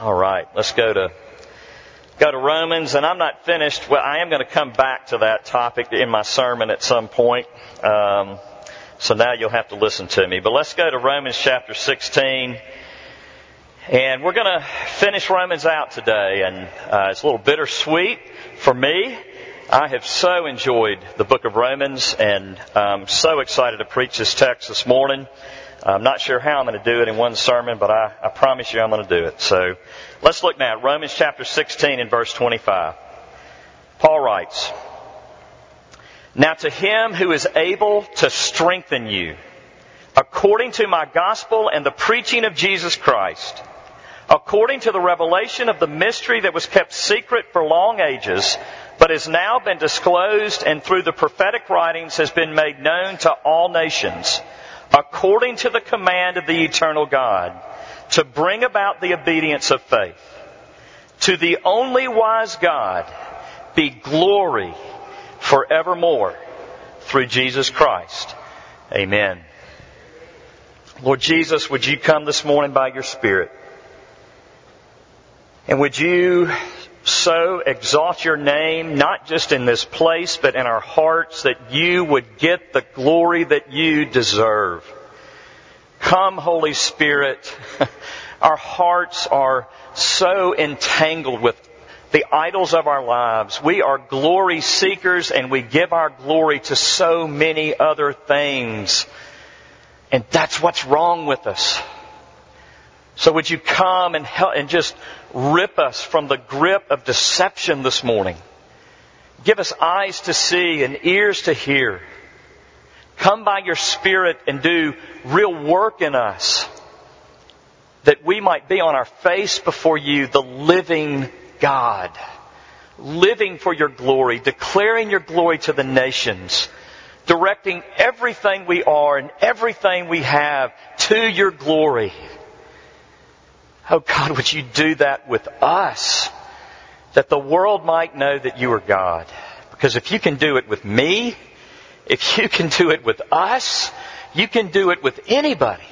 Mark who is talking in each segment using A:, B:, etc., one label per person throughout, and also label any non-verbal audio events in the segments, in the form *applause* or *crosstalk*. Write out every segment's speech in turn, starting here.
A: All right, let's go to go to Romans, and I'm not finished. Well, I am going to come back to that topic in my sermon at some point. Um, so now you'll have to listen to me. But let's go to Romans chapter 16. And we're going to finish Romans out today, and uh, it's a little bittersweet for me. I have so enjoyed the book of Romans, and I'm so excited to preach this text this morning. I'm not sure how I'm going to do it in one sermon, but I, I promise you I'm going to do it. So let's look now at Romans chapter 16 and verse 25. Paul writes, Now to him who is able to strengthen you, according to my gospel and the preaching of Jesus Christ, according to the revelation of the mystery that was kept secret for long ages, but has now been disclosed and through the prophetic writings has been made known to all nations, according to the command of the eternal God, to bring about the obedience of faith. To the only wise God be glory forevermore through Jesus Christ. Amen. Lord Jesus, would you come this morning by your Spirit? And would you so exalt your name, not just in this place, but in our hearts, that you would get the glory that you deserve. Come, Holy Spirit. *laughs* Our hearts are so entangled with the idols of our lives. We are glory seekers and we give our glory to so many other things. And that's what's wrong with us. So would you come and help and just rip us from the grip of deception this morning? Give us eyes to see and ears to hear. Come by your Spirit and do real work in us that we might be on our face before you, the living God, living for your glory, declaring your glory to the nations, directing everything we are and everything we have to your glory. Oh God, would you do that with us? That the world might know that you are God. Because if you can do it with me, if you can do it with us, you can do it with anybody.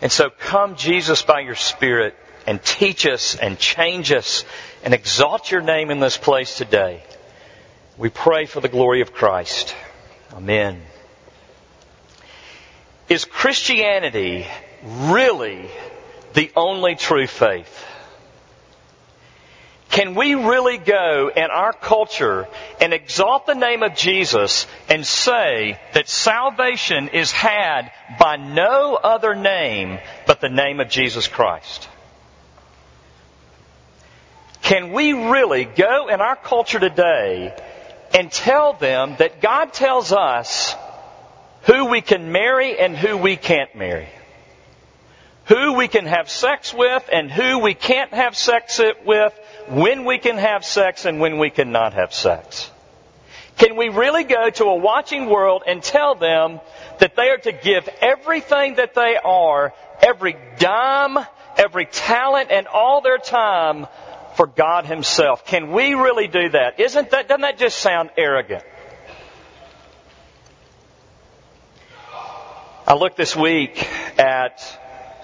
A: And so come Jesus by your Spirit and teach us and change us and exalt your name in this place today. We pray for the glory of Christ. Amen. Is Christianity really the only true faith? Can we really go in our culture and exalt the name of Jesus and say that salvation is had by no other name but the name of Jesus Christ? Can we really go in our culture today and tell them that God tells us who we can marry and who we can't marry? Who we can have sex with and who we can't have sex with, when we can have sex and when we cannot have sex. Can we really go to a watching world and tell them that they are to give everything that they are, every dime, every talent, and all their time for God Himself? Can we really do that? Isn't that, doesn't that just sound arrogant? I looked this week at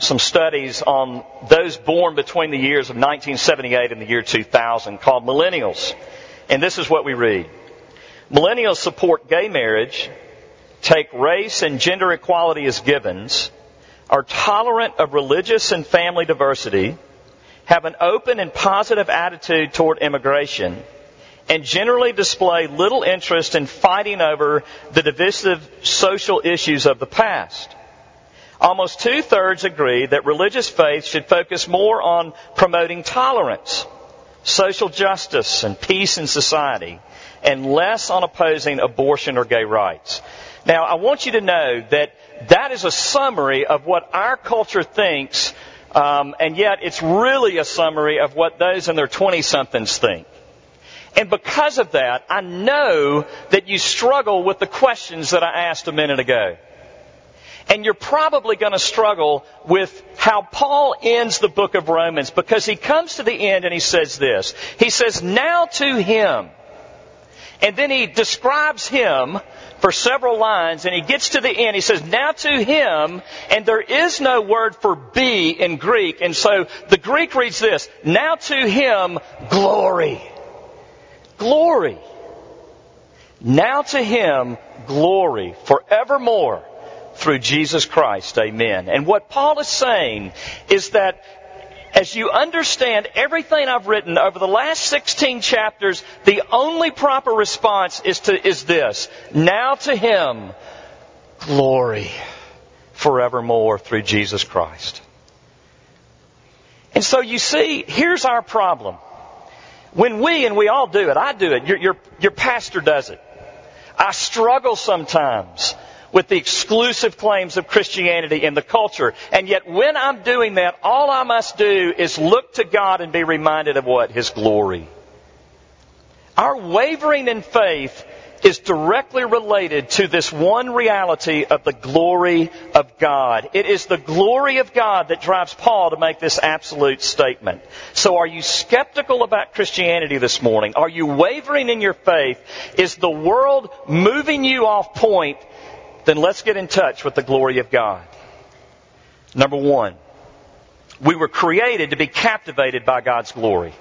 A: some studies on those born between the years of 1978 and the year 2000 called Millennials. And this is what we read. Millennials support gay marriage, take race and gender equality as givens, are tolerant of religious and family diversity, have an open and positive attitude toward immigration, and generally display little interest in fighting over the divisive social issues of the past. Almost two thirds agree that religious faith should focus more on promoting tolerance, social justice, and peace in society, and less on opposing abortion or gay rights. Now, I want you to know that that is a summary of what our culture thinks, um, and yet it's really a summary of what those in their 20 somethings think. And because of that, I know that you struggle with the questions that I asked a minute ago. And you're probably going to struggle with how Paul ends the book of Romans because he comes to the end and he says this. He says, now to him. And then he describes him for several lines and he gets to the end. He says, now to him, and there is no word for be in Greek. And so the Greek reads this, now to him, glory. Glory. Now to him, glory forevermore through Jesus Christ. Amen. And what Paul is saying is that as you understand everything I've written over the last 16 chapters, the only proper response is to, is this. Now to Him, glory forevermore through Jesus Christ. And so you see, here's our problem. When we, and we all do it, I do it, your, your, your pastor does it. I struggle sometimes with the exclusive claims of Christianity in the culture. And yet when I'm doing that, all I must do is look to God and be reminded of what? His glory. Our wavering in faith is directly related to this one reality of the glory of God. It is the glory of God that drives Paul to make this absolute statement. So are you skeptical about Christianity this morning? Are you wavering in your faith? Is the world moving you off point then let's get in touch with the glory of God. Number one, we were created to be captivated by God's glory.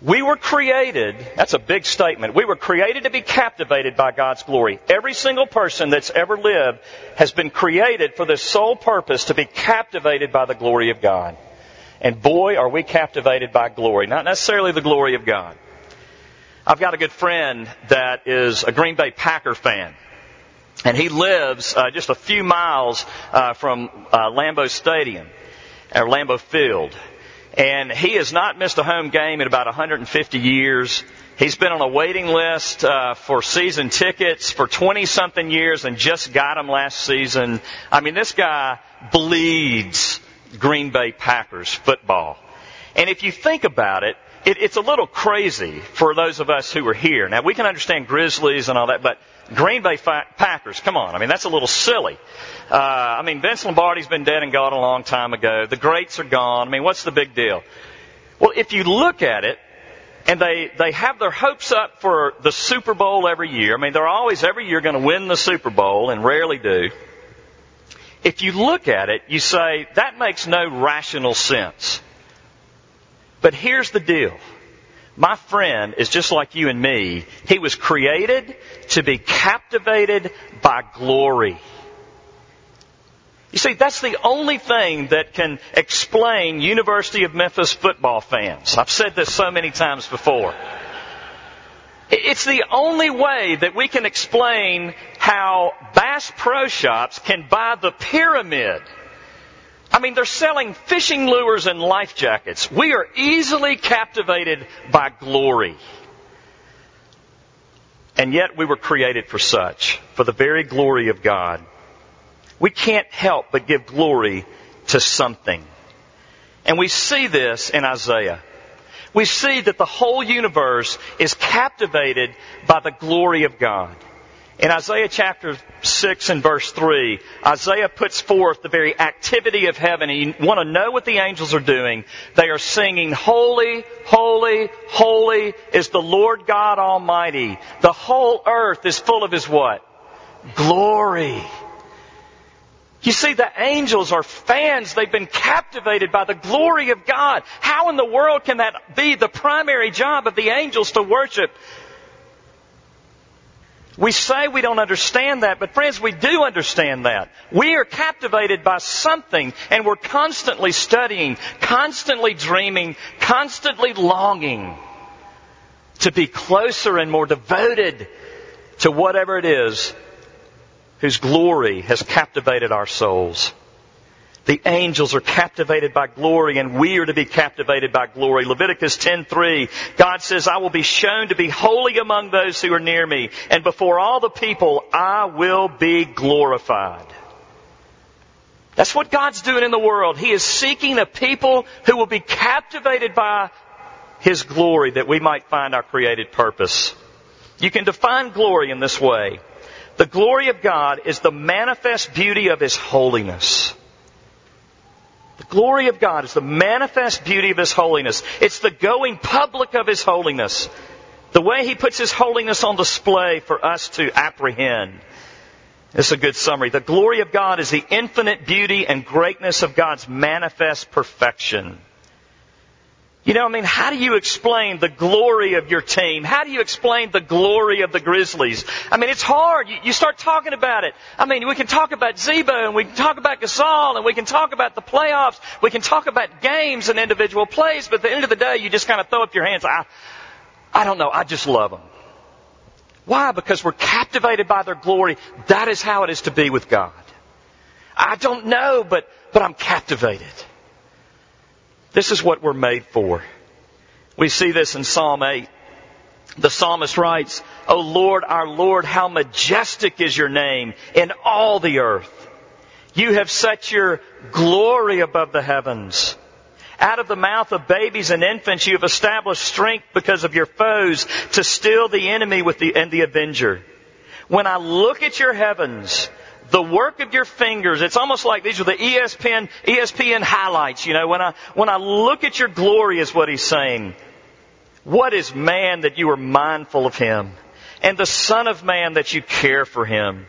A: We were created, that's a big statement. We were created to be captivated by God's glory. Every single person that's ever lived has been created for this sole purpose to be captivated by the glory of God. And boy, are we captivated by glory. Not necessarily the glory of God. I've got a good friend that is a Green Bay Packer fan. And he lives uh, just a few miles uh, from uh, Lambeau Stadium, or Lambeau Field. And he has not missed a home game in about 150 years. He's been on a waiting list uh, for season tickets for 20 something years and just got them last season. I mean, this guy bleeds Green Bay Packers football. And if you think about it, it, it's a little crazy for those of us who are here. Now we can understand Grizzlies and all that, but Green Bay Packers, come on. I mean, that's a little silly. Uh, I mean, Vince Lombardi's been dead and gone a long time ago. The greats are gone. I mean, what's the big deal? Well, if you look at it, and they, they have their hopes up for the Super Bowl every year. I mean, they're always every year going to win the Super Bowl and rarely do. If you look at it, you say, that makes no rational sense. But here's the deal. My friend is just like you and me. He was created to be captivated by glory. You see, that's the only thing that can explain University of Memphis football fans. I've said this so many times before. It's the only way that we can explain how Bass Pro Shops can buy the pyramid I mean, they're selling fishing lures and life jackets. We are easily captivated by glory. And yet we were created for such, for the very glory of God. We can't help but give glory to something. And we see this in Isaiah. We see that the whole universe is captivated by the glory of God. In Isaiah chapter 6 and verse 3, Isaiah puts forth the very activity of heaven. And you want to know what the angels are doing. They are singing, Holy, Holy, Holy is the Lord God Almighty. The whole earth is full of His what? Glory. You see, the angels are fans. They've been captivated by the glory of God. How in the world can that be the primary job of the angels to worship we say we don't understand that, but friends, we do understand that. We are captivated by something and we're constantly studying, constantly dreaming, constantly longing to be closer and more devoted to whatever it is whose glory has captivated our souls. The angels are captivated by glory and we are to be captivated by glory. Leviticus 10:3, God says, "I will be shown to be holy among those who are near me, and before all the people I will be glorified." That's what God's doing in the world. He is seeking a people who will be captivated by His glory that we might find our created purpose. You can define glory in this way. The glory of God is the manifest beauty of His holiness. Glory of God is the manifest beauty of His holiness. It's the going public of His holiness. The way He puts His holiness on display for us to apprehend. It's a good summary. The glory of God is the infinite beauty and greatness of God's manifest perfection. You know, I mean, how do you explain the glory of your team? How do you explain the glory of the Grizzlies? I mean, it's hard. You, you start talking about it. I mean, we can talk about Z-Bo and we can talk about Gasol and we can talk about the playoffs. We can talk about games and individual plays, but at the end of the day, you just kind of throw up your hands. I, I don't know. I just love them. Why? Because we're captivated by their glory. That is how it is to be with God. I don't know, but, but I'm captivated. This is what we're made for. We see this in Psalm 8. The psalmist writes, O Lord, our Lord, how majestic is your name in all the earth. You have set your glory above the heavens. Out of the mouth of babies and infants you have established strength because of your foes to still the enemy with the, and the avenger. When I look at your heavens, the work of your fingers, it's almost like these are the ESPN, ESPN highlights, you know, when I, when I look at your glory is what he's saying. What is man that you are mindful of him? And the son of man that you care for him?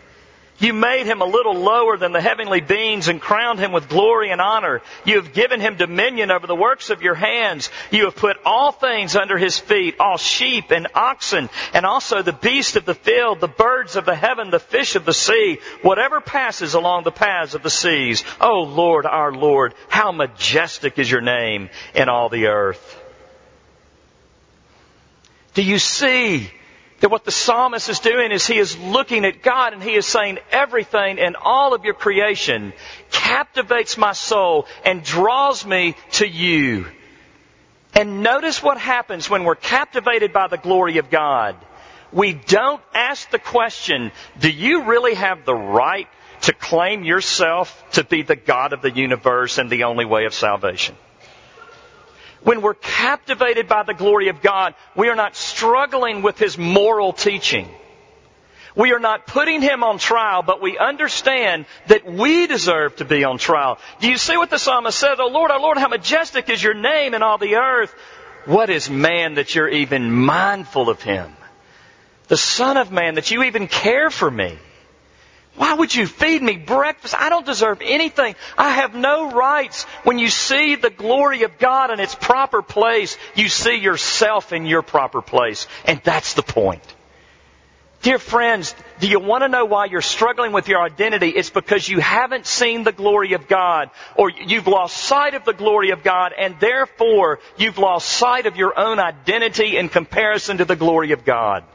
A: You made him a little lower than the heavenly beings and crowned him with glory and honor. You have given him dominion over the works of your hands. You have put all things under his feet, all sheep and oxen, and also the beast of the field, the birds of the heaven, the fish of the sea, whatever passes along the paths of the seas. Oh Lord, our Lord, how majestic is your name in all the earth. Do you see that what the psalmist is doing is he is looking at God and he is saying everything in all of your creation captivates my soul and draws me to you. And notice what happens when we're captivated by the glory of God. We don't ask the question, do you really have the right to claim yourself to be the God of the universe and the only way of salvation? When we're captivated by the glory of God, we are not struggling with His moral teaching. We are not putting Him on trial, but we understand that we deserve to be on trial. Do you see what the psalmist says? Oh Lord, oh Lord, how majestic is your name in all the earth. What is man that you're even mindful of him? The son of man that you even care for me. Why would you feed me breakfast? I don't deserve anything. I have no rights. When you see the glory of God in its proper place, you see yourself in your proper place. And that's the point. Dear friends, do you want to know why you're struggling with your identity? It's because you haven't seen the glory of God, or you've lost sight of the glory of God, and therefore you've lost sight of your own identity in comparison to the glory of God.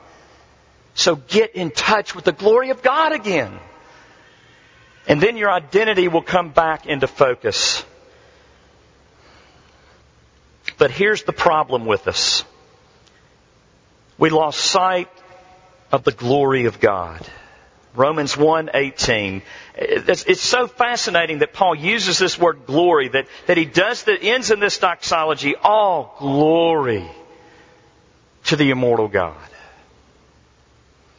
A: So get in touch with the glory of God again. And then your identity will come back into focus. But here's the problem with us. We lost sight of the glory of God. Romans 1:18. It's, it's so fascinating that Paul uses this word glory that, that he does that ends in this doxology, all glory to the immortal God.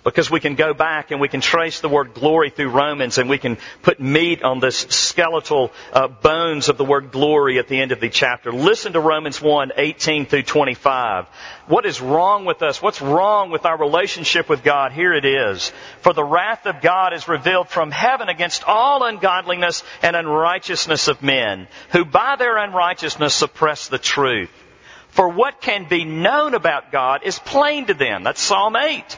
A: Because we can go back and we can trace the word glory through Romans and we can put meat on this skeletal uh, bones of the word glory at the end of the chapter. Listen to Romans 1, 18 through 25. What is wrong with us? What's wrong with our relationship with God? Here it is. For the wrath of God is revealed from heaven against all ungodliness and unrighteousness of men, who by their unrighteousness suppress the truth. For what can be known about God is plain to them. That's Psalm 8.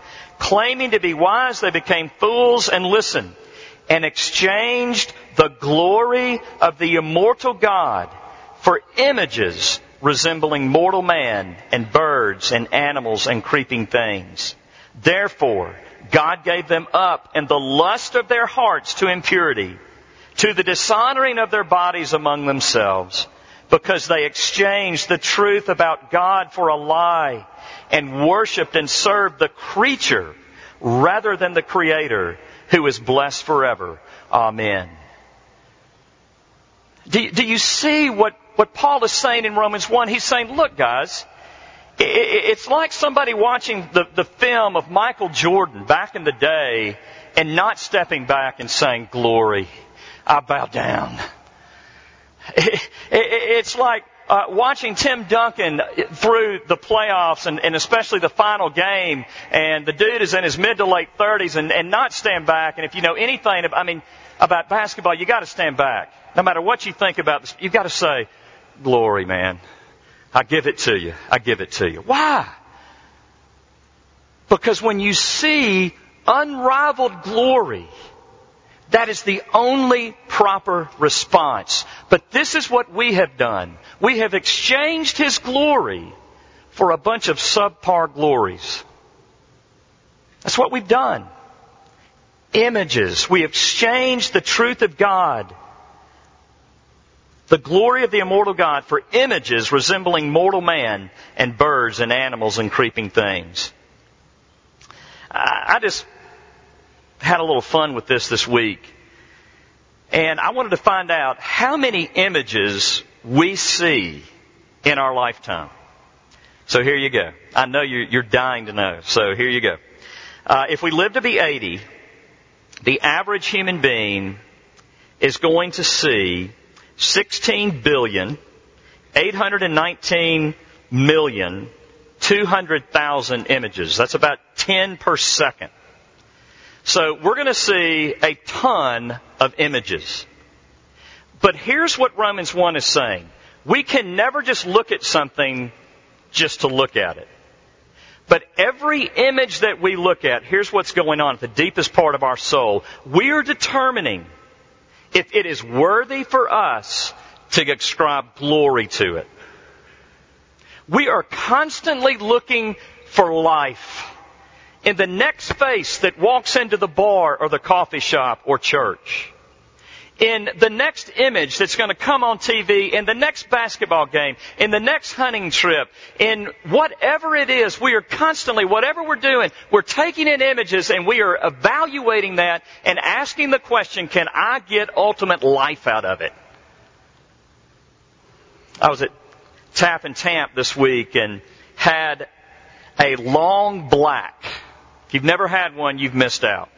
A: Claiming to be wise, they became fools and listened and exchanged the glory of the immortal God for images resembling mortal man and birds and animals and creeping things. Therefore, God gave them up in the lust of their hearts to impurity, to the dishonoring of their bodies among themselves, because they exchanged the truth about God for a lie and worshiped and served the creature rather than the Creator who is blessed forever. Amen. Do, do you see what, what Paul is saying in Romans 1? He's saying, look guys, it's like somebody watching the, the film of Michael Jordan back in the day and not stepping back and saying, glory, I bow down. *laughs* It's like uh, watching Tim Duncan through the playoffs and, and especially the final game, and the dude is in his mid to late 30s and, and not stand back. And if you know anything, I mean, about basketball, you got to stand back. No matter what you think about this, you've got to say, "Glory, man! I give it to you. I give it to you." Why? Because when you see unrivaled glory, that is the only proper response. But this is what we have done. We have exchanged His glory for a bunch of subpar glories. That's what we've done. Images. We exchanged the truth of God, the glory of the immortal God, for images resembling mortal man and birds and animals and creeping things. I just had a little fun with this this week. And I wanted to find out how many images we see in our lifetime. So here you go. I know you're, dying to know. So here you go. Uh, if we live to be 80, the average human being is going to see 16 billion, 819 million, 200,000 images. That's about 10 per second. So we're going to see a ton of images. But here's what Romans 1 is saying. We can never just look at something just to look at it. But every image that we look at, here's what's going on at the deepest part of our soul. We are determining if it is worthy for us to ascribe glory to it. We are constantly looking for life in the next face that walks into the bar or the coffee shop or church. In the next image that's going to come on TV, in the next basketball game, in the next hunting trip, in whatever it is, we are constantly, whatever we're doing, we're taking in images and we are evaluating that and asking the question, can I get ultimate life out of it? I was at Tap and Tamp this week and had a long black if you've never had one, you've missed out.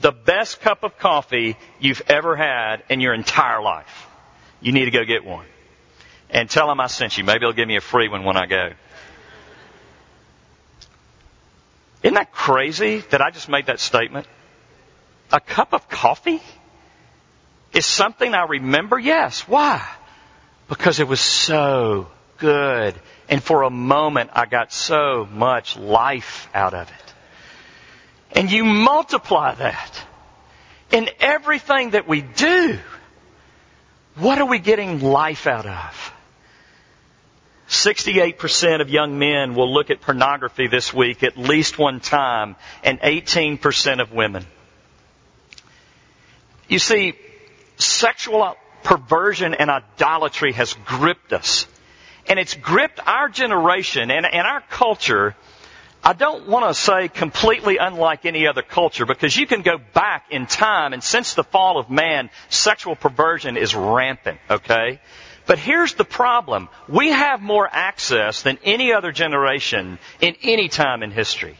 A: The best cup of coffee you've ever had in your entire life. You need to go get one. And tell them I sent you. Maybe they'll give me a free one when I go. Isn't that crazy that I just made that statement? A cup of coffee is something I remember? Yes. Why? Because it was so good. And for a moment, I got so much life out of it. And you multiply that in everything that we do. What are we getting life out of? 68% of young men will look at pornography this week at least one time, and 18% of women. You see, sexual perversion and idolatry has gripped us. And it's gripped our generation and, and our culture I don't want to say completely unlike any other culture because you can go back in time and since the fall of man, sexual perversion is rampant, okay? But here's the problem. We have more access than any other generation in any time in history.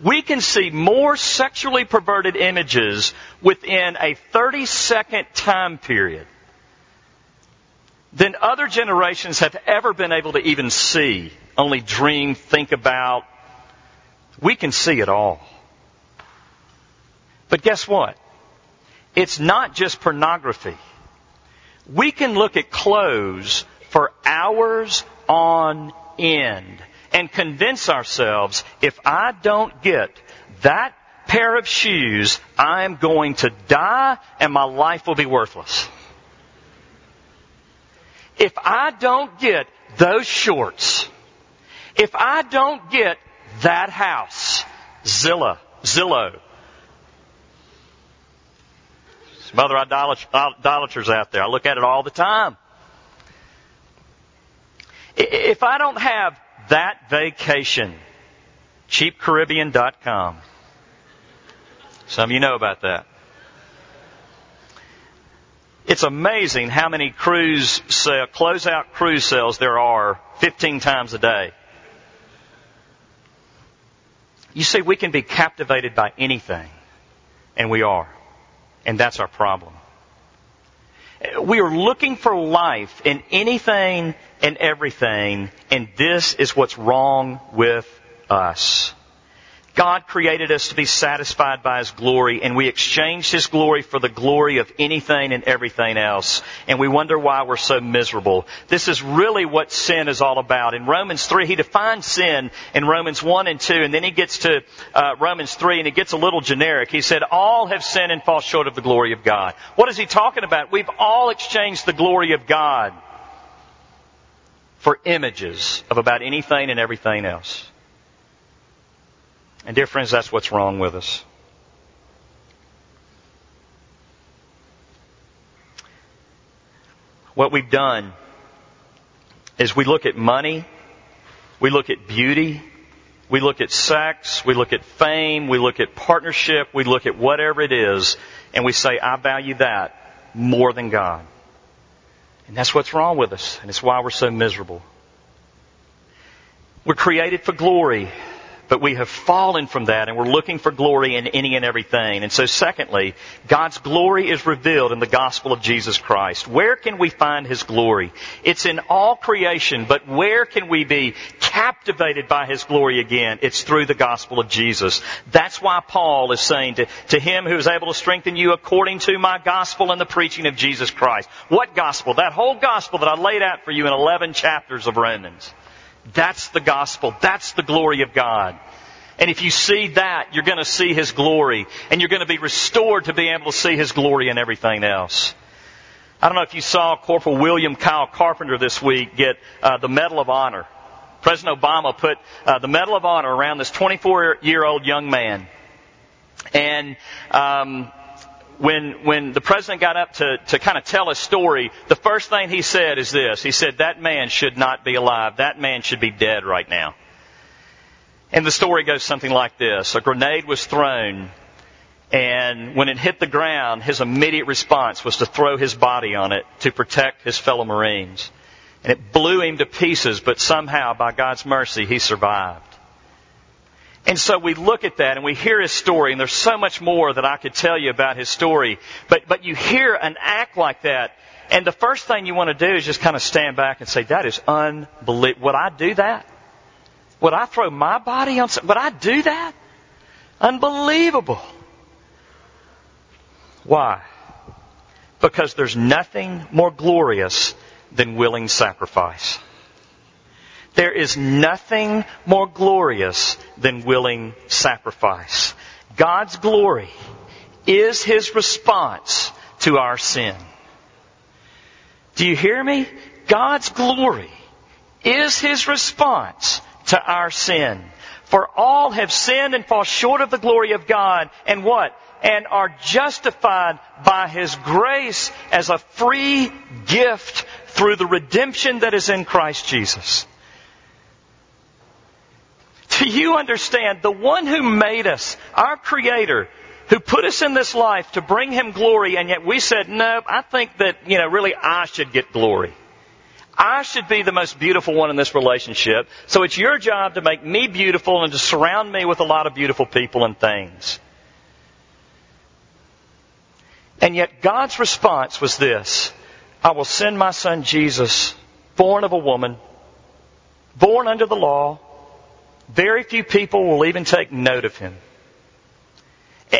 A: We can see more sexually perverted images within a 30 second time period than other generations have ever been able to even see, only dream, think about, we can see it all. But guess what? It's not just pornography. We can look at clothes for hours on end and convince ourselves if I don't get that pair of shoes, I'm going to die and my life will be worthless. If I don't get those shorts, if I don't get that house. Zillah, Zillow. Some other idolaters out there. I look at it all the time. If I don't have that vacation, cheapcaribbean.com, Some of you know about that. It's amazing how many cruise sale, closeout cruise sales there are 15 times a day. You see, we can be captivated by anything, and we are. And that's our problem. We are looking for life in anything and everything, and this is what's wrong with us. God created us to be satisfied by His glory, and we exchanged His glory for the glory of anything and everything else. And we wonder why we're so miserable. This is really what sin is all about. In Romans 3, he defines sin in Romans 1 and 2, and then he gets to uh, Romans 3, and it gets a little generic. He said, All have sinned and fall short of the glory of God. What is he talking about? We've all exchanged the glory of God for images of about anything and everything else. And dear friends, that's what's wrong with us. What we've done is we look at money, we look at beauty, we look at sex, we look at fame, we look at partnership, we look at whatever it is, and we say, I value that more than God. And that's what's wrong with us, and it's why we're so miserable. We're created for glory. But we have fallen from that and we're looking for glory in any and everything. And so secondly, God's glory is revealed in the gospel of Jesus Christ. Where can we find His glory? It's in all creation, but where can we be captivated by His glory again? It's through the gospel of Jesus. That's why Paul is saying to, to Him who is able to strengthen you according to my gospel and the preaching of Jesus Christ. What gospel? That whole gospel that I laid out for you in 11 chapters of Romans. That's the gospel. That's the glory of God. And if you see that, you're going to see His glory. And you're going to be restored to be able to see His glory in everything else. I don't know if you saw Corporal William Kyle Carpenter this week get uh, the Medal of Honor. President Obama put uh, the Medal of Honor around this 24 year old young man. And um, when when the president got up to to kind of tell his story, the first thing he said is this: He said that man should not be alive. That man should be dead right now. And the story goes something like this: A grenade was thrown, and when it hit the ground, his immediate response was to throw his body on it to protect his fellow Marines. And it blew him to pieces, but somehow, by God's mercy, he survived. And so we look at that and we hear his story, and there's so much more that I could tell you about his story. But, but you hear an act like that, and the first thing you want to do is just kind of stand back and say, that is unbelievable. Would I do that? Would I throw my body on Would I do that? Unbelievable. Why? Because there's nothing more glorious than willing sacrifice. There is nothing more glorious than willing sacrifice. God's glory is His response to our sin. Do you hear me? God's glory is His response to our sin. For all have sinned and fall short of the glory of God and what? And are justified by His grace as a free gift through the redemption that is in Christ Jesus. Do you understand? The one who made us, our Creator, who put us in this life to bring Him glory, and yet we said, no, I think that, you know, really I should get glory. I should be the most beautiful one in this relationship. So it's your job to make me beautiful and to surround me with a lot of beautiful people and things. And yet God's response was this. I will send my son Jesus, born of a woman, born under the law, very few people will even take note of him.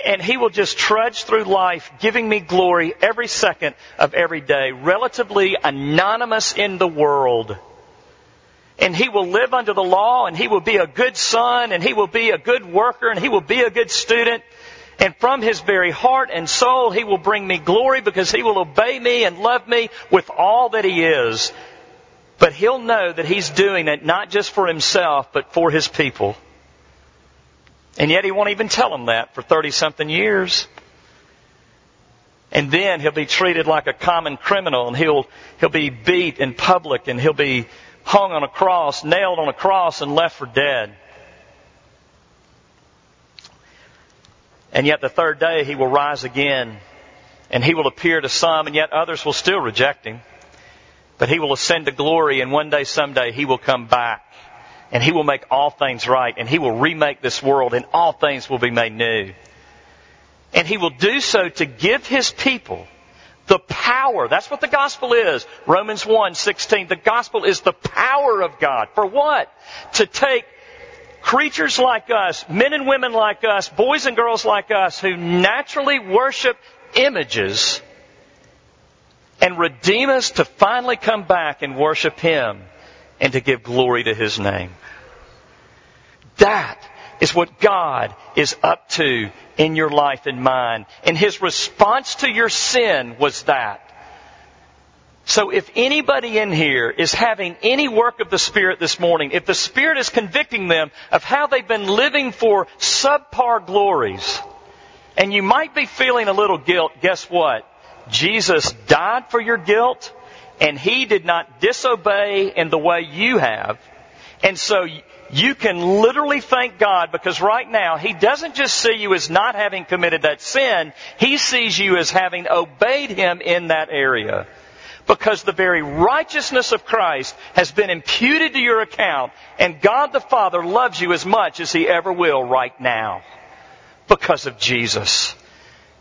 A: And he will just trudge through life giving me glory every second of every day, relatively anonymous in the world. And he will live under the law and he will be a good son and he will be a good worker and he will be a good student. And from his very heart and soul, he will bring me glory because he will obey me and love me with all that he is. But he'll know that he's doing it not just for himself, but for his people. And yet he won't even tell them that for 30 something years. And then he'll be treated like a common criminal and he'll, he'll be beat in public and he'll be hung on a cross, nailed on a cross and left for dead. And yet the third day he will rise again and he will appear to some and yet others will still reject him. But he will ascend to glory and one day, someday, he will come back and he will make all things right and he will remake this world and all things will be made new. And he will do so to give his people the power. That's what the gospel is. Romans 1, 16. The gospel is the power of God. For what? To take creatures like us, men and women like us, boys and girls like us who naturally worship images and redeem us to finally come back and worship Him and to give glory to His name. That is what God is up to in your life and mine. And His response to your sin was that. So if anybody in here is having any work of the Spirit this morning, if the Spirit is convicting them of how they've been living for subpar glories, and you might be feeling a little guilt, guess what? Jesus died for your guilt, and He did not disobey in the way you have. And so you can literally thank God because right now He doesn't just see you as not having committed that sin, He sees you as having obeyed Him in that area. Because the very righteousness of Christ has been imputed to your account and God the Father loves you as much as He ever will right now. Because of Jesus.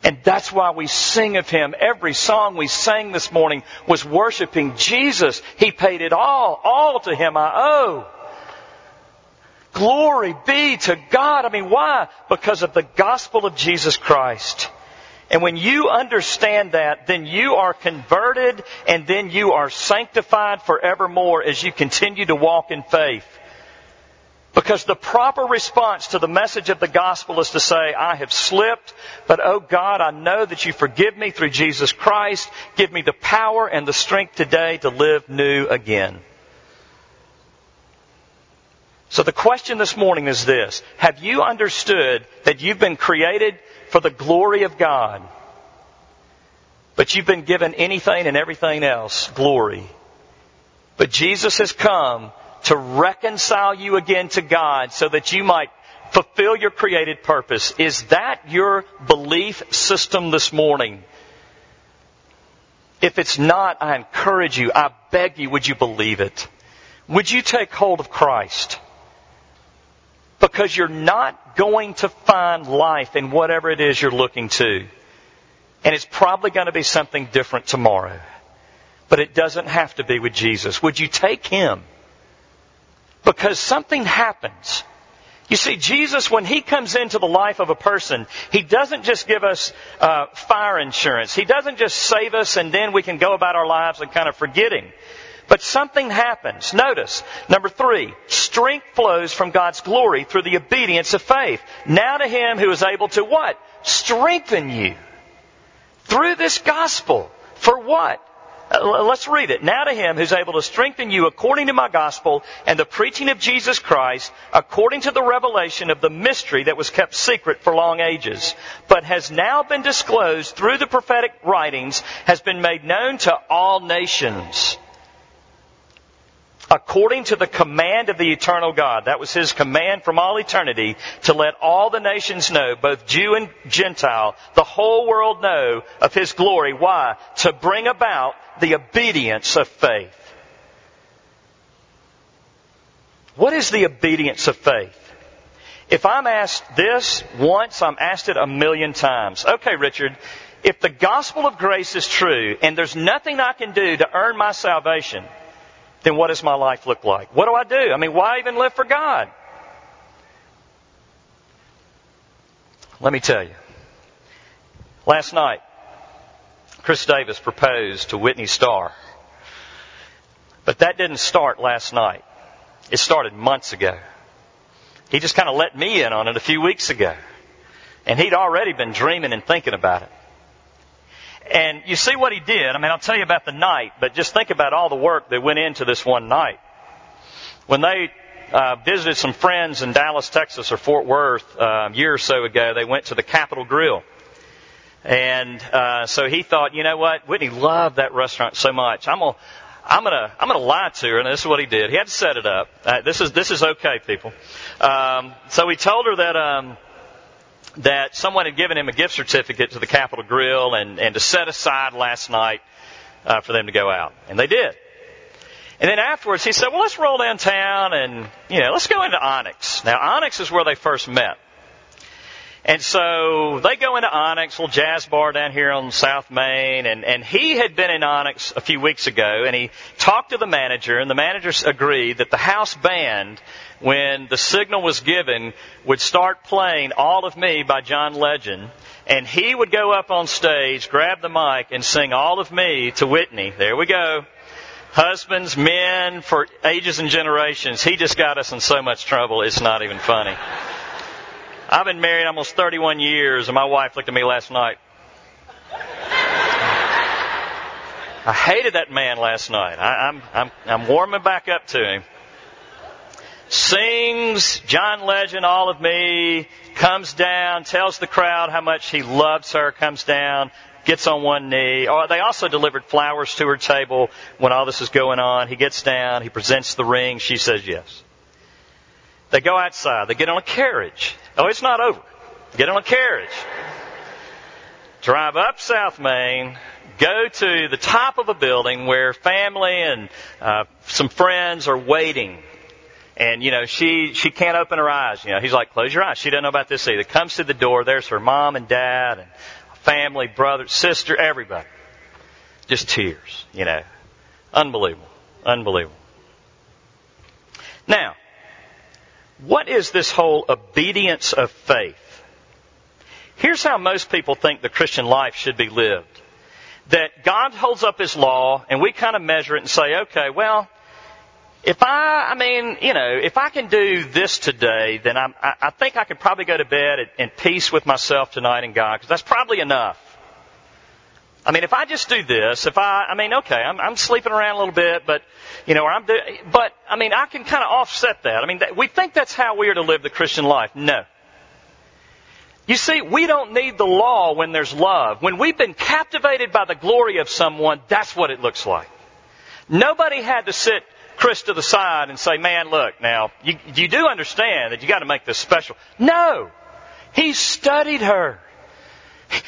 A: And that's why we sing of Him. Every song we sang this morning was worshiping Jesus. He paid it all. All to Him I owe. Glory be to God. I mean, why? Because of the gospel of Jesus Christ. And when you understand that, then you are converted and then you are sanctified forevermore as you continue to walk in faith. Because the proper response to the message of the gospel is to say, I have slipped, but oh God, I know that you forgive me through Jesus Christ. Give me the power and the strength today to live new again. So the question this morning is this. Have you understood that you've been created for the glory of God? But you've been given anything and everything else glory. But Jesus has come to reconcile you again to God so that you might fulfill your created purpose. Is that your belief system this morning? If it's not, I encourage you, I beg you, would you believe it? Would you take hold of Christ? Because you're not going to find life in whatever it is you're looking to. And it's probably going to be something different tomorrow. But it doesn't have to be with Jesus. Would you take Him? Because something happens. You see, Jesus, when He comes into the life of a person, He doesn't just give us uh, fire insurance. He doesn't just save us and then we can go about our lives and kind of forgetting. But something happens. Notice, number three, strength flows from God's glory through the obedience of faith. Now to Him who is able to what? Strengthen you. Through this gospel. For what? Uh, let's read it. Now to him who's able to strengthen you according to my gospel and the preaching of Jesus Christ, according to the revelation of the mystery that was kept secret for long ages, but has now been disclosed through the prophetic writings, has been made known to all nations according to the command of the eternal God. That was his command from all eternity to let all the nations know, both Jew and Gentile, the whole world know of his glory. Why? To bring about the obedience of faith. What is the obedience of faith? If I'm asked this once, I'm asked it a million times. Okay, Richard, if the gospel of grace is true and there's nothing I can do to earn my salvation, then what does my life look like? What do I do? I mean, why even live for God? Let me tell you. Last night, Chris Davis proposed to Whitney Starr. But that didn't start last night. It started months ago. He just kind of let me in on it a few weeks ago. And he'd already been dreaming and thinking about it. And you see what he did. I mean, I'll tell you about the night, but just think about all the work that went into this one night. When they uh, visited some friends in Dallas, Texas, or Fort Worth uh, a year or so ago, they went to the Capital Grille. And uh, so he thought, you know what, Whitney loved that restaurant so much. I'm gonna, I'm gonna, I'm gonna lie to her, and this is what he did. He had to set it up. Uh, this is this is okay, people. Um, so he told her that um, that someone had given him a gift certificate to the Capital Grille and, and to set aside last night uh, for them to go out. And they did. And then afterwards he said, well, let's roll downtown and, you know, let's go into Onyx. Now, Onyx is where they first met. And so they go into Onyx, little jazz bar down here on South Main, and, and he had been in Onyx a few weeks ago, and he talked to the manager, and the manager agreed that the house band, when the signal was given, would start playing All of Me by John Legend, and he would go up on stage, grab the mic, and sing All of Me to Whitney. There we go. Husbands, men, for ages and generations. He just got us in so much trouble, it's not even funny. I've been married almost 31 years, and my wife looked at me last night. I hated that man last night. I, I'm, I'm, I'm warming back up to him. Sings John Legend, all of me, comes down, tells the crowd how much he loves her, comes down, gets on one knee. Oh, they also delivered flowers to her table when all this is going on. He gets down, he presents the ring, she says yes. They go outside. They get on a carriage. Oh, it's not over. Get on a carriage. Drive up South Main. Go to the top of a building where family and uh, some friends are waiting. And you know she she can't open her eyes. You know he's like close your eyes. She doesn't know about this either. Comes to the door. There's her mom and dad and family, brother, sister, everybody. Just tears. You know, unbelievable, unbelievable. Now, what is this whole obedience of faith? Here's how most people think the Christian life should be lived. That God holds up His law and we kind of measure it and say, okay, well, if I, I mean, you know, if I can do this today, then I'm, I, I think I could probably go to bed in peace with myself tonight and God, because that's probably enough. I mean, if I just do this, if I, I mean, okay, I'm, I'm sleeping around a little bit, but, you know, I'm, do, but, I mean, I can kind of offset that. I mean, that, we think that's how we are to live the Christian life. No. You see, we don't need the law when there's love. When we've been captivated by the glory of someone, that's what it looks like. Nobody had to sit Chris to the side and say, man, look, now, you, you do understand that you gotta make this special. No! He studied her.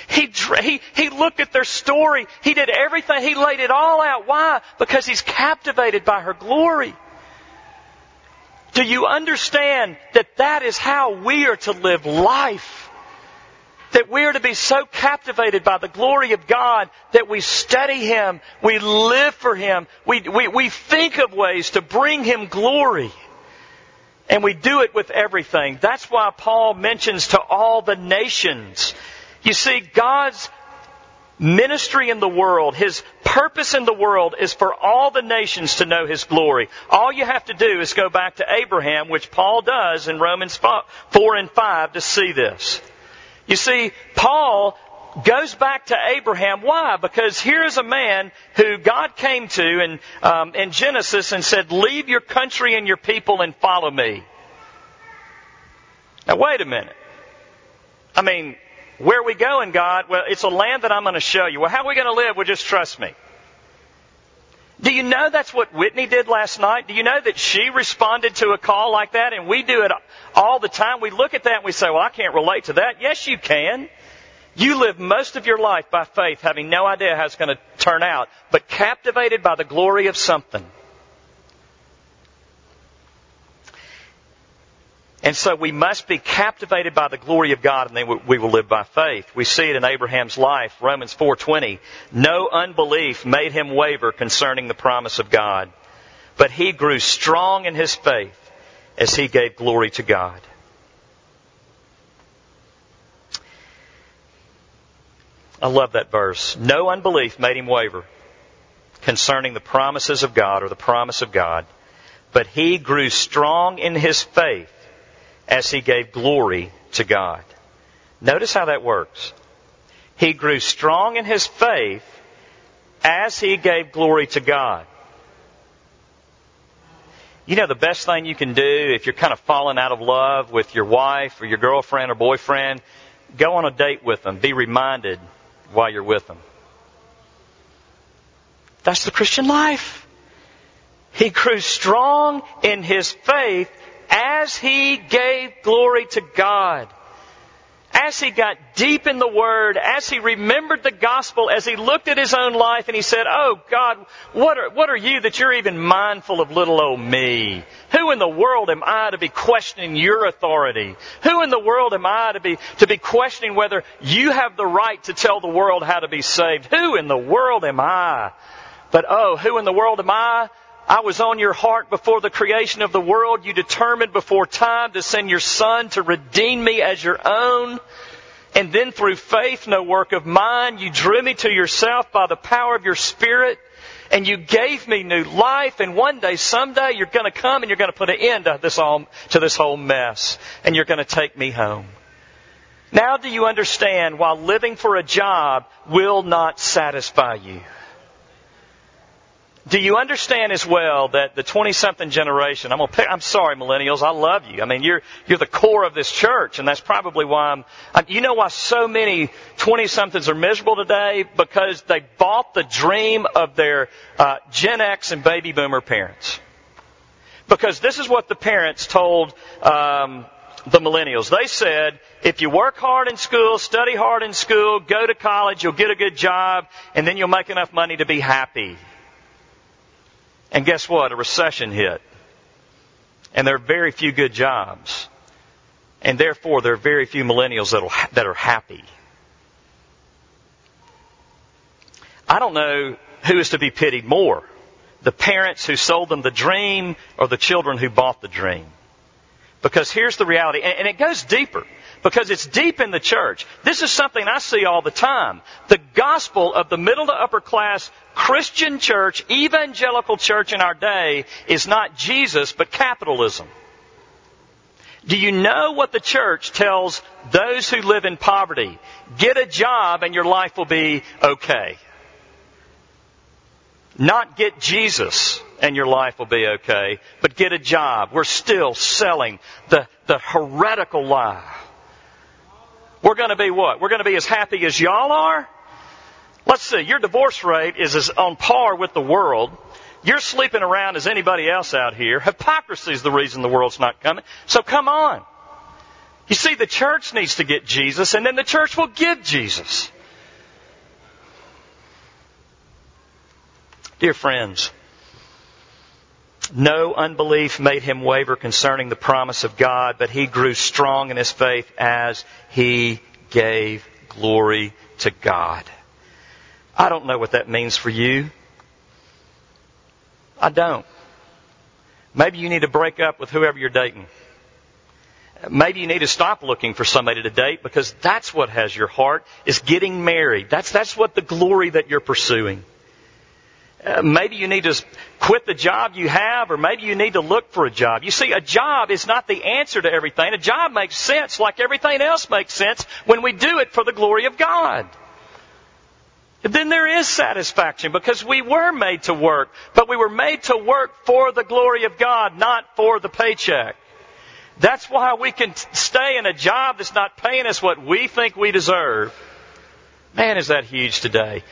A: He, he, he looked at their story. He did everything. He laid it all out. Why? Because he's captivated by her glory. Do you understand that that is how we are to live life? That we are to be so captivated by the glory of God that we study Him, we live for Him, we, we, we think of ways to bring Him glory. And we do it with everything. That's why Paul mentions to all the nations you see, God's ministry in the world, His purpose in the world is for all the nations to know His glory. All you have to do is go back to Abraham, which Paul does in Romans 4 and 5 to see this. You see, Paul goes back to Abraham. Why? Because here is a man who God came to in, um, in Genesis and said, leave your country and your people and follow me. Now wait a minute. I mean, where are we going, God? Well, it's a land that I'm going to show you. Well, how are we going to live? Well, just trust me. Do you know that's what Whitney did last night? Do you know that she responded to a call like that? And we do it all the time. We look at that and we say, well, I can't relate to that. Yes, you can. You live most of your life by faith, having no idea how it's going to turn out, but captivated by the glory of something. And so we must be captivated by the glory of God and then we will live by faith. We see it in Abraham's life, Romans 4:20. No unbelief made him waver concerning the promise of God, but he grew strong in his faith as he gave glory to God. I love that verse. No unbelief made him waver concerning the promises of God or the promise of God, but he grew strong in his faith as he gave glory to God. Notice how that works. He grew strong in his faith as he gave glory to God. You know, the best thing you can do if you're kind of falling out of love with your wife or your girlfriend or boyfriend, go on a date with them. Be reminded while you're with them. That's the Christian life. He grew strong in his faith as he gave glory to God. as he got deep in the Word, as he remembered the gospel, as he looked at his own life and he said, Oh God, what are, what are you that you're even mindful of little old me? Who in the world am I to be questioning your authority? Who in the world am I to be, to be questioning whether you have the right to tell the world how to be saved? Who in the world am I? But oh, who in the world am I? I was on your heart before the creation of the world. You determined before time to send your son to redeem me as your own. And then through faith, no work of mine, you drew me to yourself by the power of your spirit and you gave me new life and one day, someday, you're gonna come and you're gonna put an end to this all, to this whole mess and you're gonna take me home. Now do you understand while living for a job will not satisfy you? Do you understand as well that the 20 something generation, I'm pick, I'm sorry millennials, I love you. I mean, you're, you're the core of this church and that's probably why I'm, I'm you know why so many 20 somethings are miserable today? Because they bought the dream of their, uh, Gen X and baby boomer parents. Because this is what the parents told, um, the millennials. They said, if you work hard in school, study hard in school, go to college, you'll get a good job, and then you'll make enough money to be happy. And guess what? A recession hit. And there are very few good jobs. And therefore, there are very few millennials that are happy. I don't know who is to be pitied more. The parents who sold them the dream or the children who bought the dream. Because here's the reality, and it goes deeper because it's deep in the church. This is something I see all the time. The gospel of the middle to upper class Christian church, evangelical church in our day is not Jesus, but capitalism. Do you know what the church tells those who live in poverty? Get a job and your life will be okay. Not get Jesus and your life will be okay, but get a job. We're still selling the, the heretical lie we're going to be what? We're going to be as happy as y'all are? Let's see, your divorce rate is on par with the world. You're sleeping around as anybody else out here. Hypocrisy is the reason the world's not coming. So come on. You see, the church needs to get Jesus, and then the church will give Jesus. Dear friends, no unbelief made him waver concerning the promise of God, but he grew strong in his faith as he gave glory to God. I don't know what that means for you. I don't. Maybe you need to break up with whoever you're dating. Maybe you need to stop looking for somebody to date because that's what has your heart is getting married. That's, that's what the glory that you're pursuing. Uh, maybe you need to quit the job you have, or maybe you need to look for a job. You see, a job is not the answer to everything. A job makes sense like everything else makes sense when we do it for the glory of God. Then there is satisfaction because we were made to work, but we were made to work for the glory of God, not for the paycheck. That's why we can stay in a job that's not paying us what we think we deserve. Man, is that huge today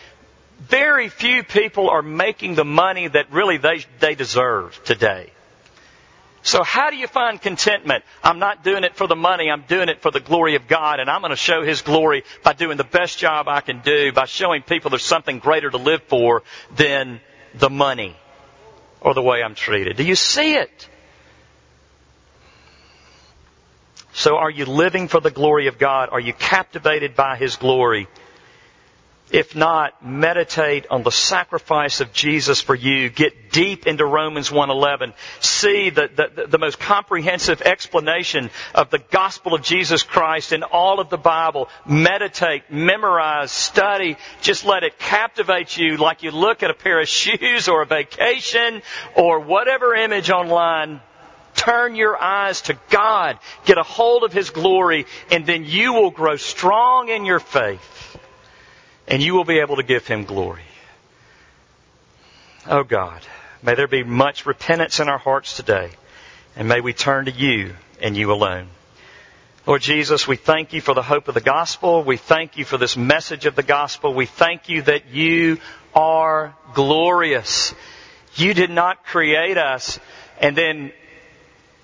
A: very few people are making the money that really they, they deserve today. So how do you find contentment? I'm not doing it for the money, I'm doing it for the glory of God, and I'm going to show His glory by doing the best job I can do, by showing people there's something greater to live for than the money or the way I'm treated. Do you see it? So are you living for the glory of God? Are you captivated by His glory? If not, meditate on the sacrifice of Jesus for you. Get deep into Romans 1.11. See the, the, the, most comprehensive explanation of the gospel of Jesus Christ in all of the Bible. Meditate, memorize, study. Just let it captivate you like you look at a pair of shoes or a vacation or whatever image online. Turn your eyes to God. Get a hold of His glory and then you will grow strong in your faith and you will be able to give him glory. Oh God, may there be much repentance in our hearts today, and may we turn to you and you alone. Lord Jesus, we thank you for the hope of the gospel. We thank you for this message of the gospel. We thank you that you are glorious. You did not create us and then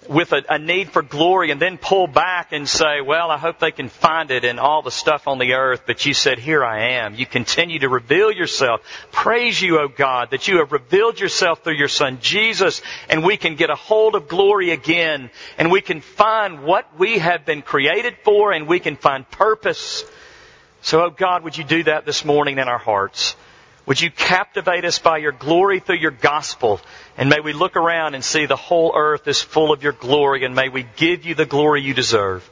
A: with a, a, need for glory and then pull back and say, well, I hope they can find it in all the stuff on the earth, but you said, here I am. You continue to reveal yourself. Praise you, O God, that you have revealed yourself through your Son Jesus and we can get a hold of glory again and we can find what we have been created for and we can find purpose. So, oh God, would you do that this morning in our hearts? Would you captivate us by your glory through your gospel? And may we look around and see the whole earth is full of your glory and may we give you the glory you deserve.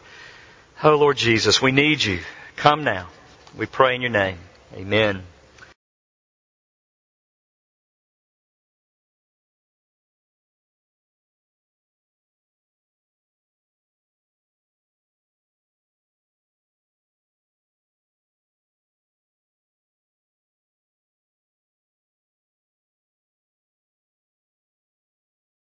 A: Oh Lord Jesus, we need you. Come now. We pray in your name. Amen.